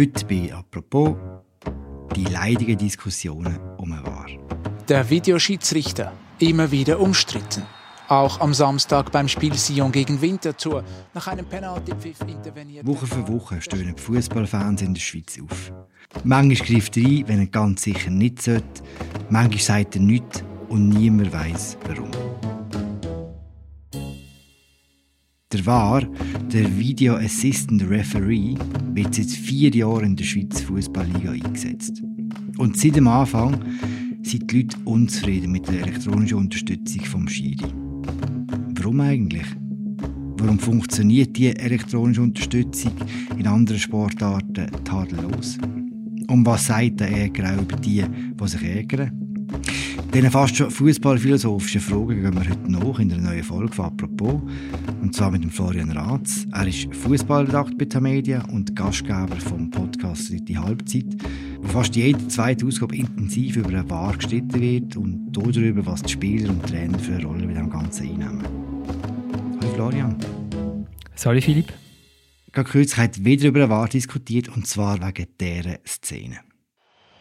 Heute bei «Apropos» die leidigen Diskussionen um ein War. Der Videoschiedsrichter, immer wieder umstritten. Auch am Samstag beim Spiel Sion gegen Winterthur nach einem Penaltypfiff interveniert. Woche für Woche stöhnen die Fußballfans in der Schweiz auf. Manchmal greift er ein, wenn er ganz sicher nicht sollte. Manchmal sagt er nichts und niemand weiß warum. Der VAR, der Video Assistant Referee, wird seit vier Jahren in der Schweiz Fußballliga eingesetzt. Und seit dem Anfang sind die Leute unzufrieden mit der elektronischen Unterstützung vom Schiri. Warum eigentlich? Warum funktioniert die elektronische Unterstützung in anderen Sportarten tadellos? Und was sagt der Ärger auch über die, die sich ärgern? Diesen fast schon fußballphilosophischen Fragen gehen wir heute noch in der neuen Folge von «Apropos». Und zwar mit dem Florian Ratz. Er ist Fußballredakteur bei Tamedia und Gastgeber vom Podcast «Die Halbzeit», wo fast jede zweite Ausgabe intensiv über eine Wahr gestritten wird und darüber, was die Spieler und Trainer für eine Rolle bei dem Ganzen einnehmen. Hallo Florian. Salut Philipp. Gerade kürzlich hat wieder über eine Wahr diskutiert und zwar wegen dieser Szene.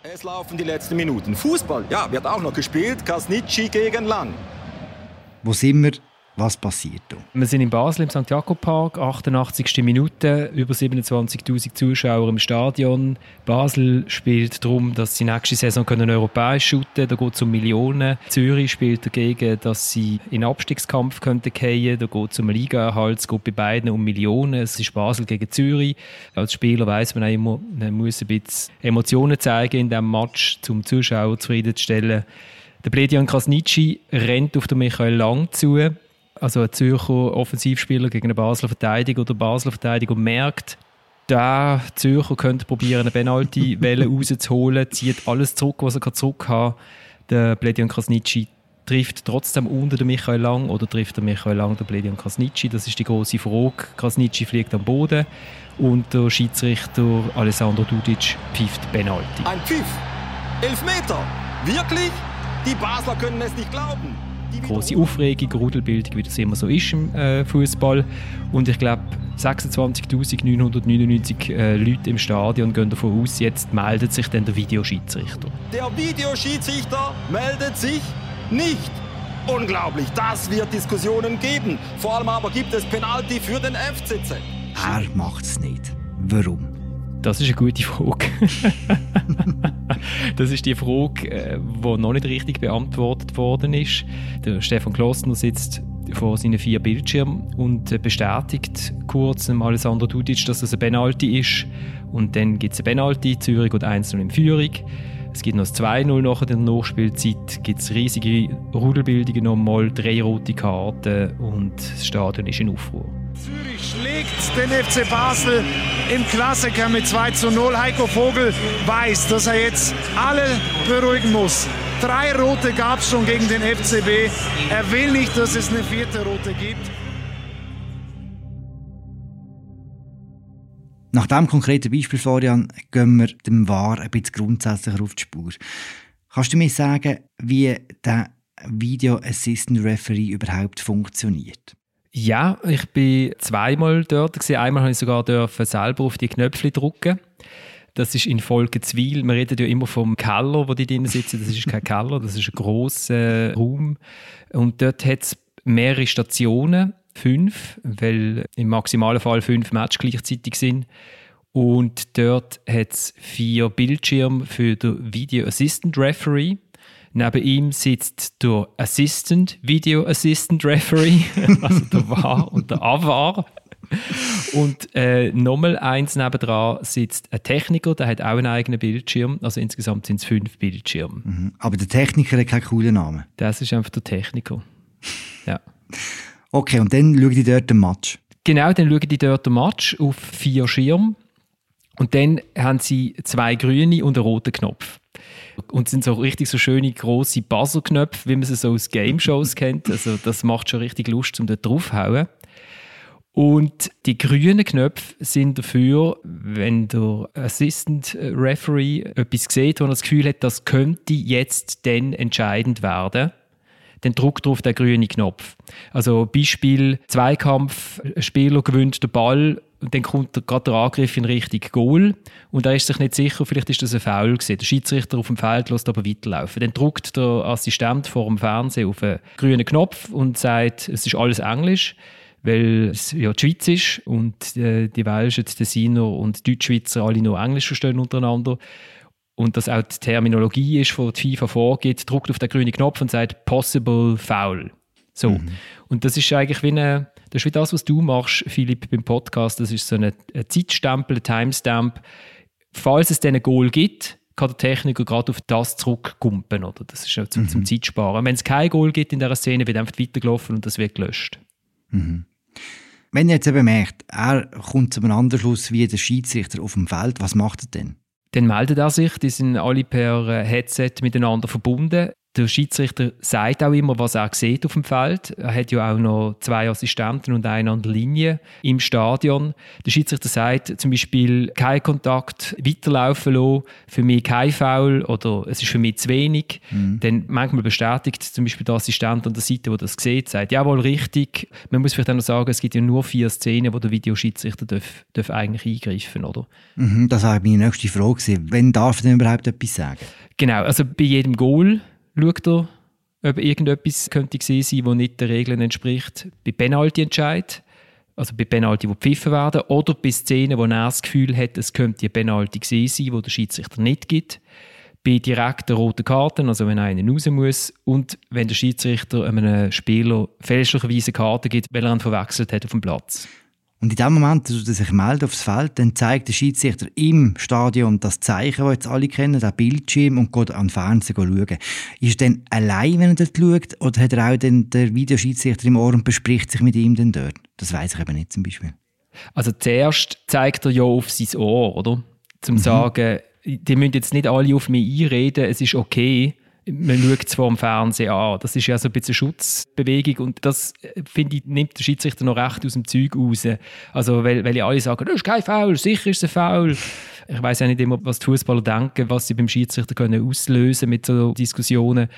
Es laufen die letzten Minuten. Fußball, ja, wird auch noch gespielt. Kasnitschi gegen Lang. Wo sind wir? Was passiert da? Wir sind in Basel im St. Jakob Park, 88. Minute, über 27.000 Zuschauer im Stadion. Basel spielt darum, dass sie nächste Saison können europäisch shooten können. Da geht es um Millionen. Zürich spielt dagegen, dass sie in Abstiegskampf könnten gehen. Da geht es um Ligaerhalt. Es geht bei beiden um Millionen. Es ist Basel gegen Zürich. Als Spieler weiß man auch immer, man muss ein bisschen Emotionen zeigen in diesem Match, um Zuschauer zufriedenzustellen. Der Bledian Krasnitschi rennt auf den Michael Lang zu also ein Zürcher Offensivspieler gegen einen Basler Verteidiger oder Basler Verteidiger merkt, der Zürcher könnte probieren, eine Penalty-Welle rauszuholen, zieht alles zurück, was er zurück hat. Der Bledian Krasnitschi trifft trotzdem unter den Michael Lang oder trifft der Michael Lang den Bledian Krasnitschi? Das ist die große Frage. Krasnitschi fliegt am Boden und der Schiedsrichter Alessandro Dudic pfifft Penalty. Ein Pfiff! Elf Meter! Wirklich? Die Basler können es nicht glauben große Aufregung, Rudelbildung, wie das immer so ist im äh, Fußball. Und ich glaube, 26.999 äh, Leute im Stadion gehen davon aus, jetzt meldet sich dann der Videoschiedsrichter. Der Videoschiedsrichter meldet sich nicht. Unglaublich, das wird Diskussionen geben. Vor allem aber gibt es Penalty für den FCZ. Er macht es nicht. Warum? Das ist eine gute Frage. das ist die Frage, äh, die noch nicht richtig beantwortet worden ist. Der Stefan Klostner sitzt vor seinen vier Bildschirmen und bestätigt kurz Alessandro Dudic, dass das ein Penalty ist. Und dann gibt es ein Penalty, Zürich geht 1 in Führung. Es gibt noch das 2-0 nach der Nachspielzeit, gibt es riesige Rudelbildungen nochmal, drei rote Karten und das Stadion ist in Aufruhr. Zürich schlägt den FC Basel im Klassiker mit 2 zu 0. Heiko Vogel weiß, dass er jetzt alle beruhigen muss. Drei Rote gab es schon gegen den FCB. Er will nicht, dass es eine vierte Rote gibt. Nach diesem konkreten Beispiel, Florian, gehen wir dem War ein bisschen grundsätzlicher auf die Spur. Kannst du mir sagen, wie der Video Assistant Referee überhaupt funktioniert? Ja, ich bin zweimal dort. Gewesen. Einmal habe ich sogar dürfen selber auf die Knöpfe drücken. Das ist in Volkenswil. Wir reden ja immer vom Keller, wo die drinnen sitzen. Das ist kein Keller, das ist ein grosser Raum. Und dort hat es mehrere Stationen, fünf, weil im maximalen Fall fünf Matches gleichzeitig sind. Und dort hat es vier Bildschirme für den Video Assistant Referee. Neben ihm sitzt der Assistant Video Assistant Referee, also der VAR und der AVAR. Und äh, nochmal eins nebendran sitzt ein Techniker, der hat auch einen eigenen Bildschirm. Also insgesamt sind es fünf Bildschirme. Mhm. Aber der Techniker hat keinen coolen Namen. Das ist einfach der Techniker. Ja. Okay, und dann schauen die dort den Match. Genau, dann schauen die dort den Match auf vier Schirmen. Und dann haben sie zwei grüne und einen roten Knopf. Und sind so richtig so schöne große Buzzer-Knöpfe, wie man sie so aus Game-Shows kennt. Also das macht schon richtig Lust, um da draufzuhauen. Und die grünen Knöpfe sind dafür, wenn der Assistant Referee etwas sieht, wo er das Gefühl hat, das könnte jetzt dann entscheidend werden, dann drückt er auf den grünen Knopf. Also Beispiel Zweikampf, Spieler gewinnt den Ball und dann kommt gerade der Angriff in Richtung Goal und er ist sich nicht sicher, vielleicht ist das ein Foul gewesen. Der Schiedsrichter auf dem Feld lässt aber weiterlaufen. Dann drückt der Assistent vor dem Fernseher auf einen grünen Knopf und sagt, es ist alles Englisch weil es ja die Schweiz ist und äh, die Welschen, die Tessiner und die Deutschschweizer alle nur Englisch verstehen untereinander und dass auch die Terminologie ist, die die FIFA vorgibt, drückt auf den grünen Knopf und sagt «possible foul». So. Mhm. Und das ist eigentlich wie eine, das ist wie das, was du machst, Philipp, beim Podcast. Das ist so ein Zeitstempel, ein Timestamp. Falls es dann ein Goal gibt, kann der Techniker gerade auf das zurückkumpen. Oder? Das ist ja zum, mhm. zum Zeitsparen. Wenn es kein Goal gibt in dieser Szene, wird einfach weitergelaufen und das wird gelöscht. Mhm. Wenn ihr jetzt eben merkt, er kommt zu einem anderen Schluss wie der Schiedsrichter auf dem Feld, was macht er denn? Dann meldet er sich, die sind alle per äh, Headset miteinander verbunden. Der Schiedsrichter sagt auch immer, was er sieht auf dem Feld. Er hat ja auch noch zwei Assistenten und einen an der Linie im Stadion. Der Schiedsrichter sagt zum Beispiel, kein Kontakt, weiterlaufen lassen, für mich kein Foul oder es ist für mich zu wenig. Mhm. Dann manchmal bestätigt zum Beispiel der Assistent an der Seite, der das sieht, sagt, jawohl, richtig. Man muss vielleicht auch noch sagen, es gibt ja nur vier Szenen, wo der Videoschiedsrichter darf, darf eigentlich eingreifen oder? Mhm, das war meine nächste Frage. Wann darf er denn überhaupt etwas sagen? Genau, also bei jedem Goal schaut er, ob irgendetwas könnte gesehen sein, das nicht den Regeln entspricht. Bei Penalty-Entscheid, also bei Penalty, die gepfiffen werden, oder bei Szenen, wo er das Gefühl hat, es könnte eine Penalty sein, wo der Schiedsrichter nicht gibt. Bei direkten roten Karten, also wenn einer raus muss, und wenn der Schiedsrichter einem Spieler fälschlicherweise Karten gibt, weil er ihn verwechselt hat auf dem Platz. Und in dem Moment, dass er sich meldet aufs Feld, dann zeigt der Schiedsrichter im Stadion das Zeichen, das jetzt alle kennen, den Bildschirm und geht an den Fernseher schauen. Ist er dann allein, wenn er dort schaut, oder hat er auch den, der Videoschiedsrichter im Ohr und bespricht sich mit ihm dann dort? Das weiß ich eben nicht zum Beispiel. Also zuerst zeigt er ja auf sein Ohr, oder? Zum mhm. sagen, die müssen jetzt nicht alle auf mich einreden, es ist okay man schaut es vor dem Fernsehen an. Das ist ja so ein bisschen Schutzbewegung und das, äh, finde ich, nimmt der Schiedsrichter noch recht aus dem Zeug raus. Also, weil, weil ja alle sagen, das ist kein Foul, sicher ist es ein Foul. Ich weiß ja nicht immer, was die Fußballer denken, was sie beim Schiedsrichter können auslösen mit so Diskussionen.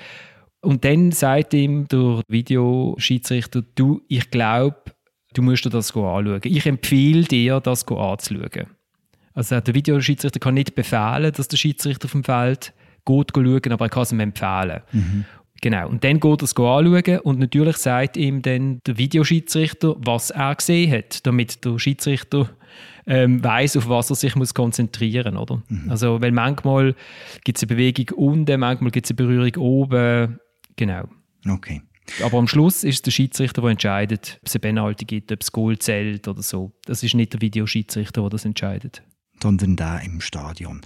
Und dann sagt ihm der Videoschiedsrichter, du, ich glaube, du musst dir das anschauen. Ich empfehle dir, das anzuschauen. Also der Videoschiedsrichter kann nicht befehlen, dass der Schiedsrichter auf dem Feld gut schauen, aber er kann es ihm empfehlen. Mhm. Genau. Und dann geht er es anschauen und natürlich sagt ihm dann der Videoschiedsrichter, was er gesehen hat, damit der Schiedsrichter ähm, weiß, auf was er sich muss konzentrieren muss. Mhm. Also, weil manchmal gibt es eine Bewegung unten, manchmal gibt es eine Berührung oben. Genau. Okay. Aber am Schluss ist es der Schiedsrichter, der entscheidet, ob es eine Penalty gibt, ob es Goal zählt oder so. Das ist nicht der Videoschiedsrichter, der das entscheidet. Sondern der im Stadion.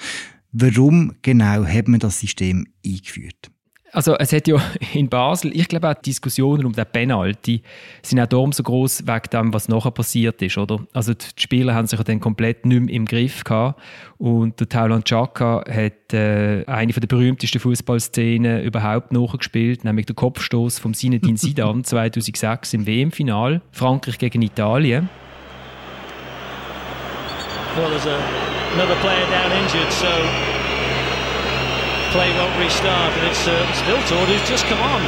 Warum genau hat man das System eingeführt? Also es hat ja in Basel, ich glaube auch die Diskussionen um den Penalty sind auch darum so groß wegen dem, was nachher passiert ist, oder? Also die Spieler haben sich ja dann komplett nicht mehr im Griff gehabt und der Taulan Chaka hat äh, eine der berühmtesten Fußballszenen überhaupt nachgespielt, nämlich der Kopfstoß vom Zinedine Zidane 2006 im WM-Final, Frankreich gegen Italien. Well, another player down injured, so play won't restart, and it's uh, Stiltord who's just come on.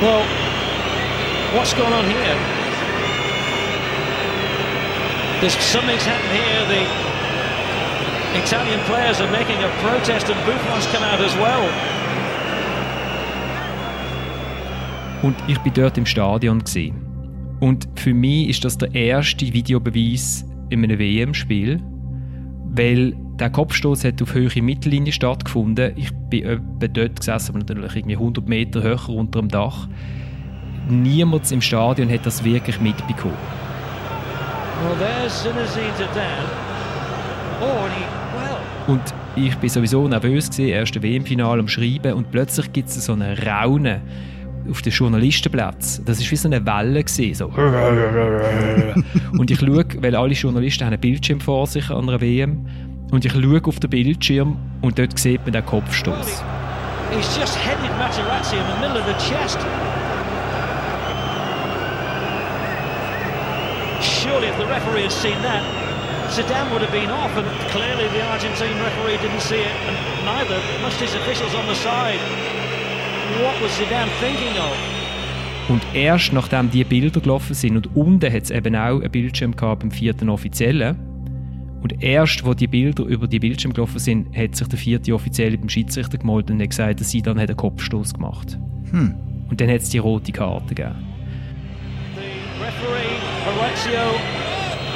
Well, what's going on here? There's something's happened here. The Italian players are making a protest, and Buffon's come out as well. Und ich bin dort im Stadion gesehen. Und für mich ist das der erste Videobeweis in einem WM-Spiel, weil der Kopfstoß hat auf höhere Mittellinie stattgefunden. Ich bin etwa dort gesessen, aber natürlich irgendwie 100 Meter höher unter dem Dach. Niemand im Stadion hat das wirklich mitbekommen. Und ich bin sowieso nervös gewesen, erste WM-Final am Schreiben und plötzlich gibt es so eine Raune auf den Journalistenplatz. Das war wie so eine Welle. Gewesen, so. und ich schaue, weil alle Journalisten haben einen Bildschirm vor sich an einer WM, und ich schaue auf den Bildschirm und dort sieht man den Kopfstoß. He's just headed Materazzi in the middle of the chest. Surely, if the referee had seen that, Zidane would have been off, and clearly the Argentine referee didn't see it, and neither must his officials on the side. Und erst nachdem die Bilder gelaufen sind und unten hat es eben auch einen Bildschirm gehabt beim vierten Offiziellen. Und erst, wo die Bilder über die Bildschirm gelaufen sind, hat sich der vierte Offizielle beim Schiedsrichter gemeldet und hat gesagt, dass sie dann einen Kopfstoß gemacht hm. Und dann hat es die rote Karte gegeben. The referee, Horacio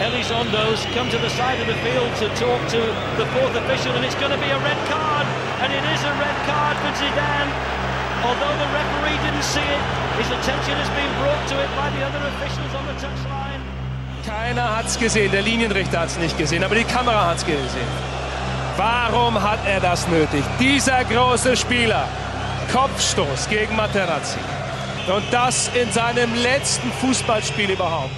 Elizondo's come to the side of the field to talk to the fourth official and it's going to be a red card and it is a red card for Zidane Although the referee didn't see it, his attention has been brought to it by the other officials on the touchline. Keiner hat es gesehen, der Linienrichter hat es nicht gesehen, aber die Kamera hat es gesehen. Warum hat er das nötig? Dieser große Spieler, Kopfstoß gegen Materazzi. Und das in seinem letzten Fußballspiel überhaupt.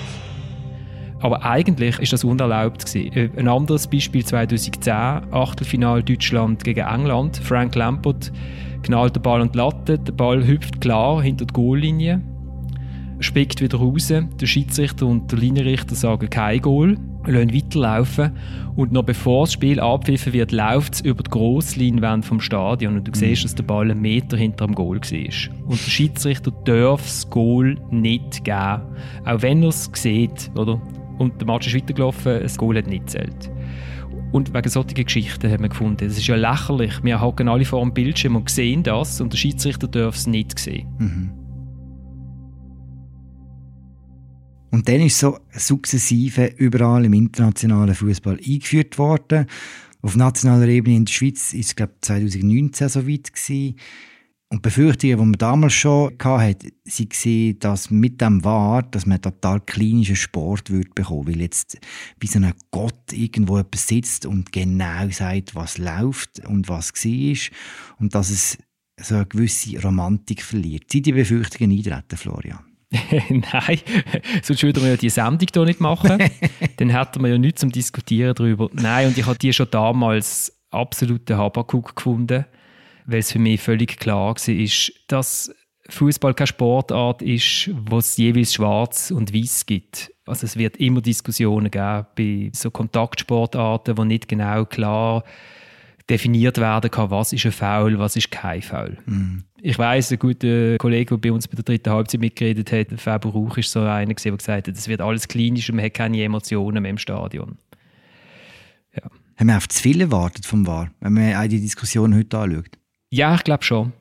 Aber eigentlich ist das unerlaubt gewesen. Äh, ein anderes Beispiel 2010, Achtelfinal Deutschland gegen England. Frank Lampert knallt der Ball an die Latte, der Ball hüpft klar hinter die Goallinie, spickt wieder raus. Der Schiedsrichter und der Linienrichter sagen kein Goal, lassen weiterlaufen und noch bevor das Spiel abpfiffen wird, läuft es über die Grossleinwand vom Stadion und du mhm. siehst, dass der Ball einen Meter hinter dem Goal war. Und der Schiedsrichter darf das Goal nicht geben, auch wenn er es sieht, oder? Und der Match ist weitergelaufen, das Goal hat nicht zählt. Und wegen solchen Geschichten haben wir gefunden, das ist ja lächerlich. Wir hocken alle vor dem Bildschirm und sehen das und der Schiedsrichter darf es nicht sehen. Mhm. Und dann ist so sukzessive überall im internationalen Fußball eingeführt worden. Auf nationaler Ebene in der Schweiz ist es, glaube 2019 so weit gewesen. Und die Befürchtungen, die man damals schon hatte, waren, dass mit dem war, dass man total klinischen Sport würde bekommen Weil jetzt wie so ein Gott irgendwo etwas sitzt und genau sagt, was läuft und was war. Und dass es so eine gewisse Romantik verliert. Sind die Befürchtungen eintreten, Florian? Nein, sonst würden wir ja die Sendung hier nicht machen. Dann hätten wir ja nichts zum Diskutieren darüber. Nein, und ich habe die schon damals absoluten Habakuk gefunden weil es für mich völlig klar war, dass Fußball keine Sportart ist, wo es jeweils schwarz und weiß gibt. Also es wird immer Diskussionen geben bei so Kontaktsportarten, wo nicht genau klar definiert werden kann, was ist ein Foul, was ist kein Foul. Mhm. Ich weiß, ein guter Kollege, der bei uns bei der dritten Halbzeit mitgeredet hat, Faber Rauch, ist so einer, der gesagt hat, es wird alles klinisch und man hat keine Emotionen mehr im Stadion. Ja. Haben wir auf zu viel erwartet vom VAR, wenn man auch die Diskussion heute anschaut? Ja, ich glaube schon.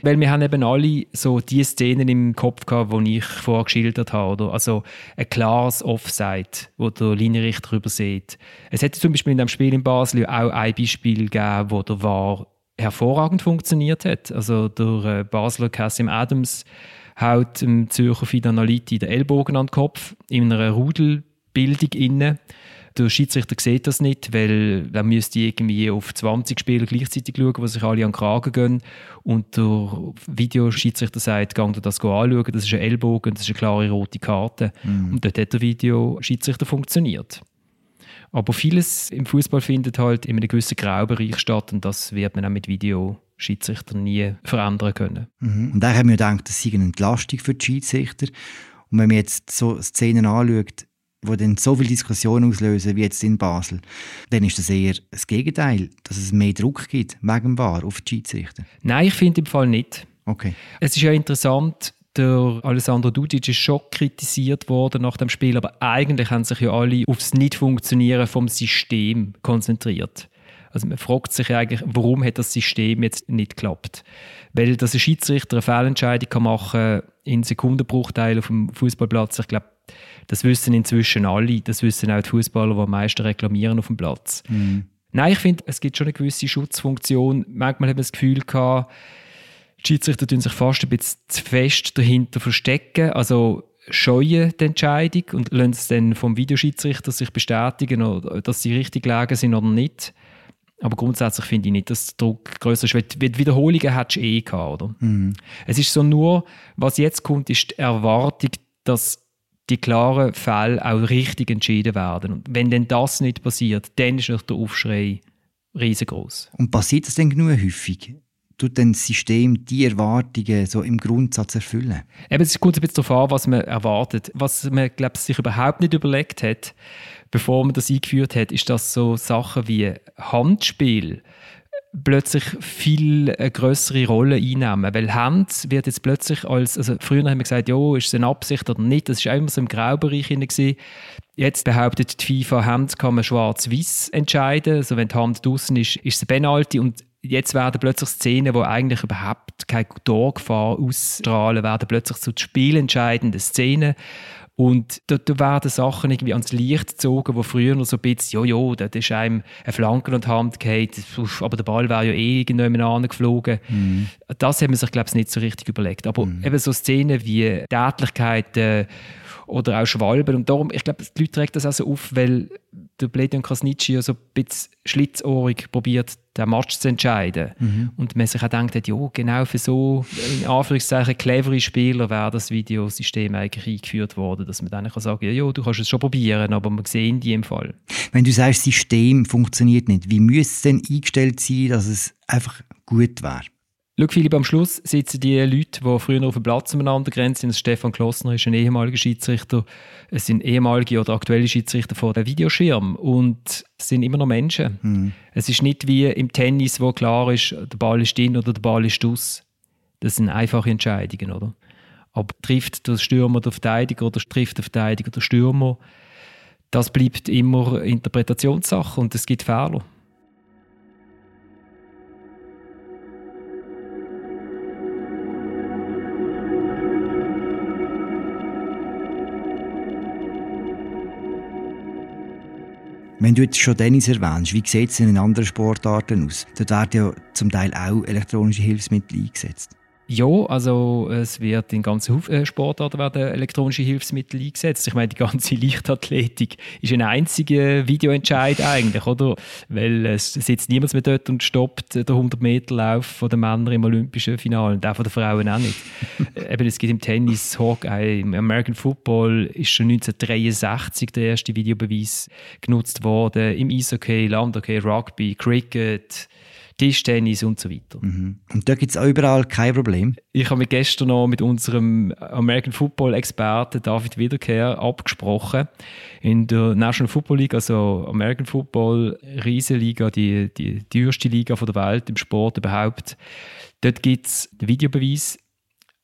Weil wir haben eben alle so die Szenen im Kopf gehabt, die ich vorher geschildert habe. Oder? Also ein klares Offside, wo der Linienrichter übersieht. Es hätte zum Beispiel in dem Spiel in Basel auch ein Beispiel gegeben, wo der VAR hervorragend funktioniert hat. Also der äh, Basler Cassim Adams haut dem Zürcher Fidanaliti den Ellbogen an den Kopf in einer Rudelbildung inne der Schiedsrichter sieht das nicht, weil er müsste irgendwie auf 20 Spieler gleichzeitig schauen, die sich alle an den Kragen gehen. Und der Videoschiedsrichter sagt, gang dir das anschauen, das ist ein Ellbogen, das ist eine klare rote Karte. Mhm. Und dort hat der Videoschiedsrichter funktioniert. Aber vieles im Fußball findet halt in einem gewissen Graubereich statt und das wird man auch mit Videoschiedsrichter nie verändern können. Mhm. Und da haben wir gedacht, das sei eine Entlastung für die Schiedsrichter. Und wenn man jetzt so Szenen anschaut, die dann so viel Diskussion auslösen wie jetzt in Basel, dann ist das eher das Gegenteil, dass es mehr Druck gibt wegen dem War auf die Schiedsrichter. Nein, ich finde im Fall nicht. Okay. Es ist ja interessant, der Alessandro Dudic ist schon kritisiert worden nach dem Spiel, aber eigentlich haben sich ja alle aufs Nicht-Funktionieren vom System konzentriert. Also man fragt sich eigentlich, warum hat das System jetzt nicht geklappt? Weil dass ein Schiedsrichter eine Fehlentscheidung machen kann in Sekundenbruchteilen auf dem Fußballplatz, ich glaube, das wissen inzwischen alle. Das wissen auch die Fußballer, die am meisten reklamieren auf dem Platz. Mhm. Nein, ich finde, es gibt schon eine gewisse Schutzfunktion. Manchmal hat man das Gefühl gehabt, die Schiedsrichter tun sich fast ein bisschen zu fest dahinter verstecken. Also scheuen die Entscheidung und lassen es dann vom Videoschiedsrichter sich bestätigen, dass sie richtig gelegen sind oder nicht. Aber grundsätzlich finde ich nicht, dass der Druck größer ist. Weil die Wiederholungen hättest du eh gehabt, oder? Mhm. Es ist so nur, was jetzt kommt, ist die Erwartung, dass die klaren Fälle auch richtig entschieden werden. Und wenn denn das nicht passiert, dann ist der Aufschrei riesengroß. Und passiert das denn genug häufig? Tut denn das System die Erwartungen so im Grundsatz erfüllen? Eben, es kommt ein bisschen darauf an, was man erwartet. Was man, glaube ich, sich überhaupt nicht überlegt hat, bevor man das eingeführt hat, ist das so Sachen wie Handspiel plötzlich viel eine größere Rolle einnehmen. Weil Hand wird jetzt plötzlich als, also früher haben wir gesagt, ja, ist es eine Absicht oder nicht, das auch immer so im Graubereich. Jetzt behauptet die FIFA, Hand kann man schwarz-weiß entscheiden. Also wenn die Hand draußen ist, ist es eine Penalty und jetzt werden plötzlich Szenen, die eigentlich überhaupt keine Torgefahr ausstrahlen, werden plötzlich zu spielentscheidenden Szenen. Und da, da werden Sachen irgendwie ans Licht gezogen, wo früher noch so ein bisschen, ja, ja, da ist einem eine Flanke an die Hand gefallen, aber der Ball wäre ja eh irgendjemand geflogen. Mhm. Das haben man sich, glaube ich, nicht so richtig überlegt. Aber mhm. eben so Szenen wie Tätlichkeiten, oder auch Schwalben. Und darum, ich glaube, die Leute trägt das auch so auf, weil der Bledion Krasnitschi ja so ein bisschen schlitzohrig probiert, den Match zu entscheiden. Mhm. Und man sich auch denkt, ja, genau für so, in Anführungszeichen, clevere Spieler wäre das Videosystem eigentlich eingeführt worden, dass man dann kann sagen ja, ja, du kannst es schon probieren, aber wir sehen die im Fall. Wenn du sagst, das System funktioniert nicht, wie müsste es denn eingestellt sein, dass es einfach gut wäre? Schau, Philipp, am Schluss sitzen die Leute, die früher auf dem Platz umeinander grenzt sind. Stefan Klossner ist ein ehemaliger Schiedsrichter. Es sind ehemalige oder aktuelle Schiedsrichter vor dem Videoschirm. Und es sind immer noch Menschen. Mhm. Es ist nicht wie im Tennis, wo klar ist, der Ball ist drin oder der Ball ist aus. Das sind einfache Entscheidungen, oder? Aber trifft der Stürmer der Verteidiger oder trifft der Verteidiger der Stürmer? Das bleibt immer Interpretationssache und es gibt Fehler. Wenn du jetzt schon Tennis erwähnst, wie sieht es in anderen Sportarten aus? Dort werden ja zum Teil auch elektronische Hilfsmittel eingesetzt. Ja, also es wird in ganzen äh, Sportarten werden elektronische Hilfsmittel eingesetzt. Ich meine, die ganze Leichtathletik ist ein einziger Videoentscheid eigentlich, oder? Weil es sitzt niemand mehr dort und stoppt den 100-Meter-Lauf der Männer im olympischen Finale und auch von der Frauen auch nicht. Eben, es gibt im Tennis, Hockey, im American Football ist schon 1963 der erste Videobeweis genutzt worden. Im Eishockey, Landhockey, Rugby, Cricket, Tischtennis und so weiter. Mhm. Und da gibt es auch überall kein Problem? Ich habe mich gestern noch mit unserem American Football Experten David Wiederkehr abgesprochen. In der National Football League, also American Football, Riesenliga, die, die, teuerste Liga der Welt im Sport überhaupt. Dort gibt es den Videobeweis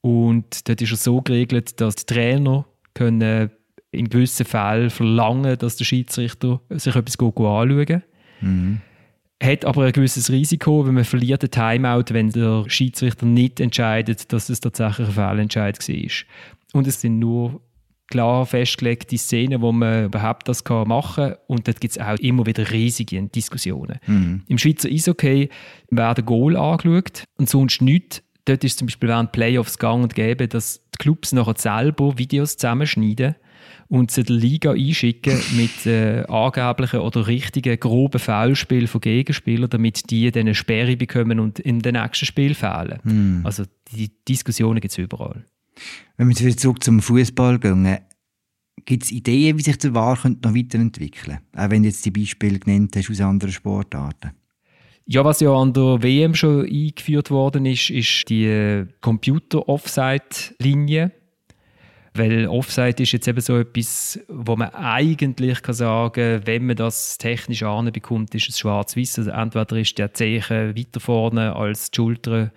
und dort ist es so geregelt, dass die Trainer können in gewissen Fällen verlangen, dass der Schiedsrichter sich etwas anschauen kann. Mhm hat aber ein gewisses Risiko, wenn man verliert den Timeout, wenn der Schiedsrichter nicht entscheidet, dass es tatsächlich ein Fehlentscheid war. Und es sind nur klar festgelegte Szenen, wo man überhaupt das machen kann. Und dort gibt es auch immer wieder riesige Diskussionen. Mhm. Im Schweizer Eishockey werden Goal angeschaut und sonst nichts. Dort ist zum Beispiel während Playoffs gang und gäbe, dass die Clubs nachher selber Videos zusammenschneiden und sie der Liga einschicken mit äh, angeblichen oder richtigen groben Foulspielen von Gegenspielern, damit die dann eine Sperre bekommen und in den nächsten Spiel fehlen. Hm. Also die Diskussionen gibt es überall. Wenn wir jetzt zurück zum Fußball gehen, gibt es Ideen, wie sich der War noch weiterentwickeln könnte? Auch wenn du jetzt die Beispiele genannt hast aus anderen Sportarten. Ja, was ja an der WM schon eingeführt worden ist, ist die Computer-Offside-Linie weil Offside ist jetzt eben so etwas, wo man eigentlich kann sagen wenn man das technisch anbekommt, ist es schwarz-weiß. Also entweder ist der Zeichen weiter vorne als die Schulter,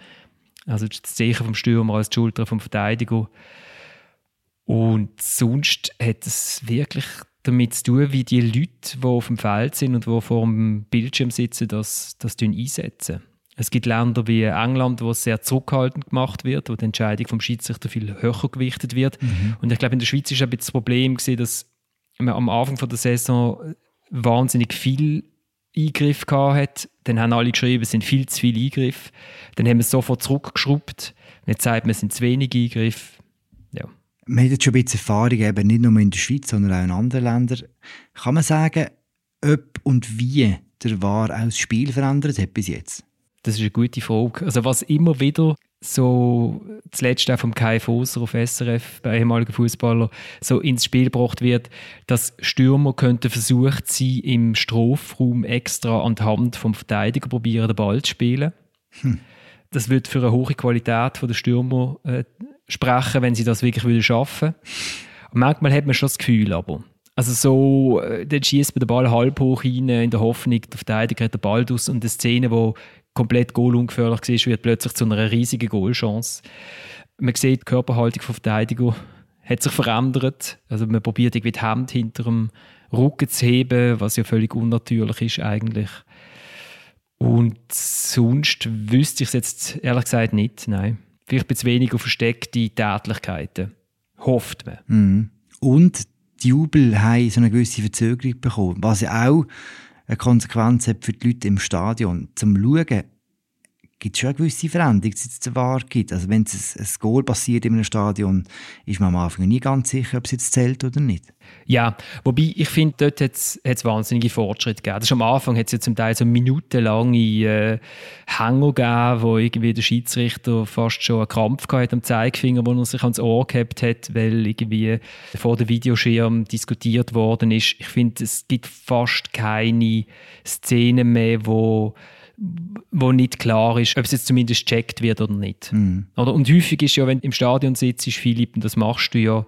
also das Zeichen vom Stürmer als die Schulter vom Verteidiger. Und sonst hat es wirklich damit zu tun, wie die Leute, die auf dem Feld sind und die vor dem Bildschirm sitzen, das, das einsetzen. Es gibt Länder wie England, wo es sehr zurückhaltend gemacht wird, wo die Entscheidung vom Schiedsrichter viel höher gewichtet wird. Mhm. Und ich glaube, in der Schweiz ist ein bisschen das Problem gewesen, dass man am Anfang von der Saison wahnsinnig viel Eingriff hat. Dann haben alle geschrieben, es sind viel zu viele Eingriffe. Dann haben wir es sofort zurückgeschraubt. Jetzt sagt man, es sind zu wenig Eingriffe. Ja. Man hat jetzt schon ein bisschen Erfahrung, eben nicht nur in der Schweiz, sondern auch in anderen Ländern. Kann man sagen, ob und wie der War auch das Spiel verändert hat bis jetzt? Das ist eine gute Frage. Also was immer wieder so zuletzt auch vom Kai Foser auf SRF, bei ehemaligen Fußballer, so ins Spiel gebracht wird, dass Stürmer könnten versucht sein, im Strafraum extra an die Hand vom Verteidiger probieren, den Ball zu spielen. Hm. Das würde für eine hohe Qualität der Stürmer äh, sprechen, wenn sie das wirklich würden schaffen. Und manchmal hat man schon das Gefühl, aber also so, äh, dann schießt man den Ball halb hoch rein in der Hoffnung, der Verteidiger hat den Ball aus und eine Szene, wo komplett goalungefährlich war, wird plötzlich zu einer riesigen Goalchance. Man sieht, die Körperhaltung von Verteidiger hat sich verändert. Also man probiert irgendwie die Hand hinter dem Rücken zu heben, was ja völlig unnatürlich ist eigentlich. Und sonst wüsste ich es jetzt ehrlich gesagt nicht, nein. Vielleicht ein bisschen weniger versteckte Tätlichkeiten. Hofft man. Mhm. Und die Jubel haben so eine gewisse Verzögerung bekommen, was ja auch eine Konsequenz hat für die Leute im Stadion. Zum Schauen gibt es schon eine gewisse Veränderung, die es wahr gibt. Also wenn es ein, ein Goal passiert in einem Stadion, ist man am Anfang nie ganz sicher, ob es jetzt zählt oder nicht. Ja, wobei ich finde, dort hat es wahnsinnige Fortschritte gegeben. Das am Anfang hat es ja zum Teil so minutenlange äh, Hänger gegeben, wo irgendwie der Schiedsrichter fast schon einen Krampf hatte am Zeigefinger, wo er sich ans Ohr gehabt hat, weil irgendwie vor dem Videoschirm diskutiert worden ist. Ich finde, es gibt fast keine Szenen mehr, wo wo nicht klar ist, ob es jetzt zumindest gecheckt wird oder nicht. Mhm. Oder? Und häufig ist ja, wenn du im Stadion sitzt, Philipp, und das machst du ja,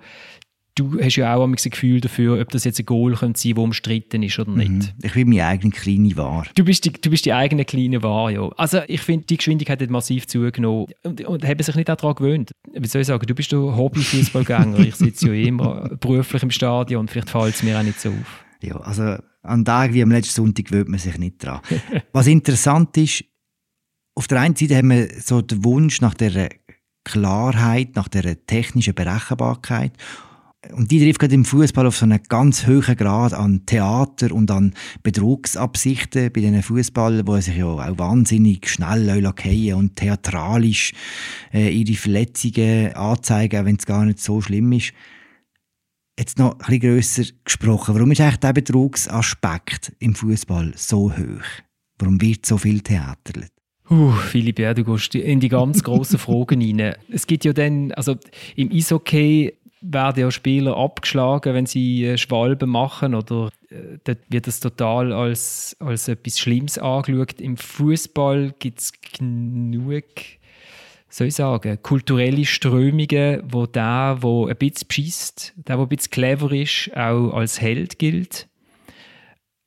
du hast ja auch ein Gefühl dafür, ob das jetzt ein Goal könnte sein, das umstritten ist oder nicht. Mhm. Ich bin meine eigene kleine Wahr. Du bist die, du bist die eigene kleine Wahr, ja. Also ich finde, die Geschwindigkeit hat massiv zugenommen und, und haben sich nicht daran gewöhnt. Wie soll ich sagen, du bist ein Hobby-Fußballgänger. ich sitze ja immer beruflich im Stadion und vielleicht fällt es mir auch nicht so auf. Ja, also an Tagen wie am letzten Sonntag gewöhnt man sich nicht dran. Was interessant ist, auf der einen Seite haben wir so den Wunsch nach der Klarheit, nach der technischen Berechenbarkeit. Und die trifft gerade im Fußball auf so einen ganz hohen Grad an Theater und an Betrugsabsichten bei diesen Fußballern, die sich ja auch wahnsinnig schnell fallen und theatralisch äh, ihre Verletzungen anzeigen, wenn es gar nicht so schlimm ist jetzt noch ein bisschen grösser gesprochen. Warum ist eigentlich der Betrugsaspekt im Fußball so hoch? Warum wird so viel theaterlet? Uh, Philipp, ja, du gehst in die ganz grossen Fragen rein. Es gibt ja dann, also im Eishockey werden ja Spieler abgeschlagen, wenn sie äh, Schwalben machen oder äh, dort wird das total als, als etwas Schlimmes angeschaut. Im Fußball gibt es genug soll ich sagen, kulturelle Strömungen, wo der, wo ein bisschen beschisst, der, der ein bisschen clever ist, auch als Held gilt.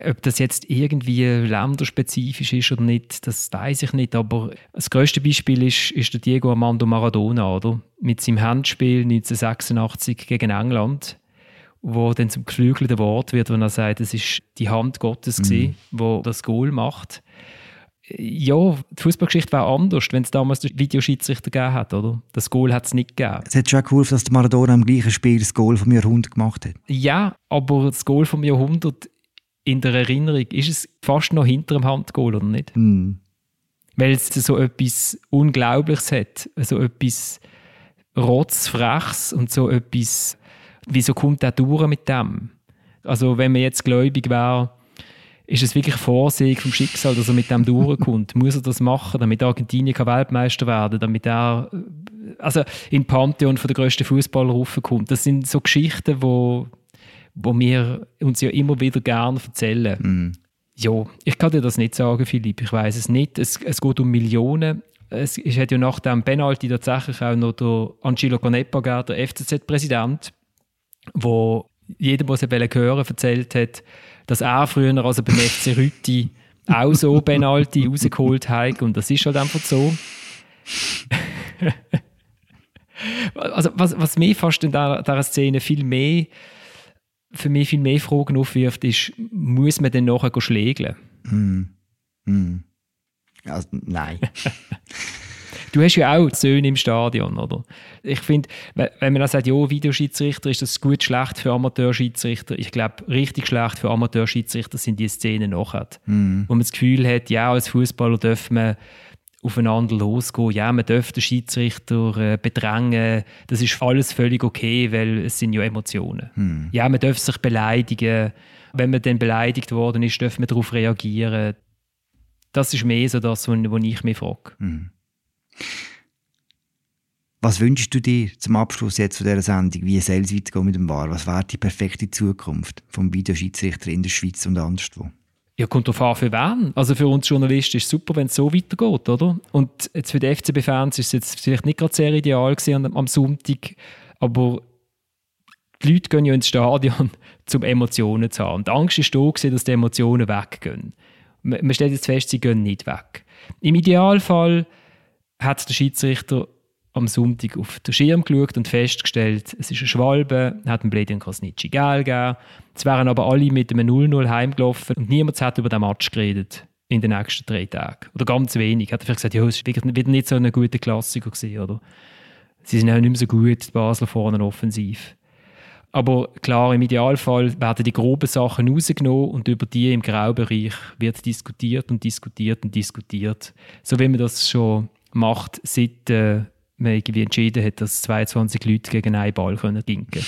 Ob das jetzt irgendwie länderspezifisch ist oder nicht, das weiß ich nicht. Aber das größte Beispiel ist, ist der Diego Armando Maradona, oder? Mit seinem Handspiel 1986 gegen England, wo dann zum geflügelten Wort wird, wenn er sagt, es ist die Hand Gottes mhm. gewesen, wo das Goal macht ja, die Fußballgeschichte war anders, wenn es damals den Videoschiedsrichter gegeben hat, oder? Das Goal hat es nicht gegeben. Es hat schon geholfen, dass der Maradona im gleichen Spiel das Goal vom Jahrhundert gemacht hat. Ja, aber das Goal vom Jahrhundert in der Erinnerung, ist es fast noch hinter dem Handgoal, oder nicht? Mm. Weil es so etwas Unglaubliches hat, so etwas Rotzfrechs und so etwas, wieso kommt der durch mit dem? Also wenn man jetzt gläubig wäre, ist es wirklich Vorsehung vom Schicksal, dass er mit dem durchkommt? Muss er das machen, damit Argentinien Weltmeister werden damit er also in Pantheon von der grössten Fußballer raufkommt? Das sind so Geschichten, wo, wo wir uns ja immer wieder gerne erzählen. Mm. Ja, ich kann dir das nicht sagen, Philipp. Ich weiß es nicht. Es, es geht um Millionen. Es, es hat ja nach dem Penalty tatsächlich auch noch der Angelo Canepa gegeben, der FCZ-Präsident, wo jedem, was er hören erzählt hat, dass er früher also beim FC Rütti auch so Penalty rausgeholt hat und das ist halt einfach so. also was, was mir fast in dieser, dieser Szene viel mehr für mich viel mehr Fragen aufwirft, ist, muss man denn nachher schlägeln? Mm. Mm. Also, nein. Du hast ja auch Söhne im Stadion, oder? Ich finde, wenn man dann sagt, ja, Videoschiedsrichter, ist das gut, schlecht für Amateurschiedsrichter. Ich glaube, richtig schlecht für Amateurschiedsrichter sind die Szenen nachher. Mhm. Wo man das Gefühl hat, ja, als Fußballer dürfen man aufeinander losgehen. Ja, man darf den Schiedsrichter äh, bedrängen. Das ist alles völlig okay, weil es sind ja Emotionen. Mhm. Ja, man darf sich beleidigen. Wenn man dann beleidigt worden ist, darf man darauf reagieren. Das ist mehr so das, was ich mich frage. Mhm. Was wünschst du dir zum Abschluss jetzt von dieser Sendung? Wie soll es weitergehen mit dem VAR? Was wäre die perfekte Zukunft vom Videoschiedsrichter in der Schweiz und anderswo? Ja, kommt darauf an, für wen. Also für uns Journalisten ist es super, wenn es so weitergeht, oder? Und jetzt für die FCB-Fans ist es jetzt vielleicht nicht gerade sehr ideal gewesen am, am Sonntag, aber die Leute gehen ja ins Stadion, um Emotionen zu haben. Und die Angst ist da, gewesen, dass die Emotionen weggehen. Man stellt jetzt fest, sie gehen nicht weg. Im Idealfall hat der Schiedsrichter am Sonntag auf den Schirm geschaut und festgestellt, es ist ein Schwalbe, hat dem Bledian Krasnitschi Geld gegeben. Es wären aber alle mit einem 0-0 heimgelaufen und niemand hat über den Match geredet in den nächsten drei Tagen. Oder ganz wenig. Hat er vielleicht gesagt, ja, es war wieder nicht so eine gute Klassiker gewesen, oder? Sie sind auch nicht mehr so gut, die Basler vorne offensiv. Aber klar, im Idealfall werden die groben Sachen rausgenommen und über die im Graubereich wird diskutiert und diskutiert und diskutiert. So wie man das schon macht, seit äh, man irgendwie entschieden hat, dass 22 Leute gegen einen Ball können dinken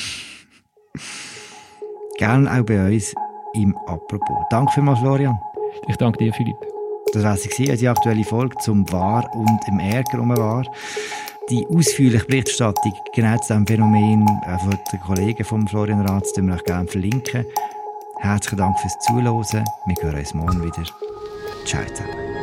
Gerne auch bei uns im Apropos. Danke vielmals, Florian. Ich danke dir, Philipp. Das war sie, die aktuelle Folge zum War und im Ärger um War. Die ausführliche Berichterstattung genau zu diesem Phänomen äh, von den Kollegen von Florian Ratz, die wir euch gerne verlinken. Herzlichen Dank fürs Zuhören. Wir hören uns morgen wieder. Ciao zusammen.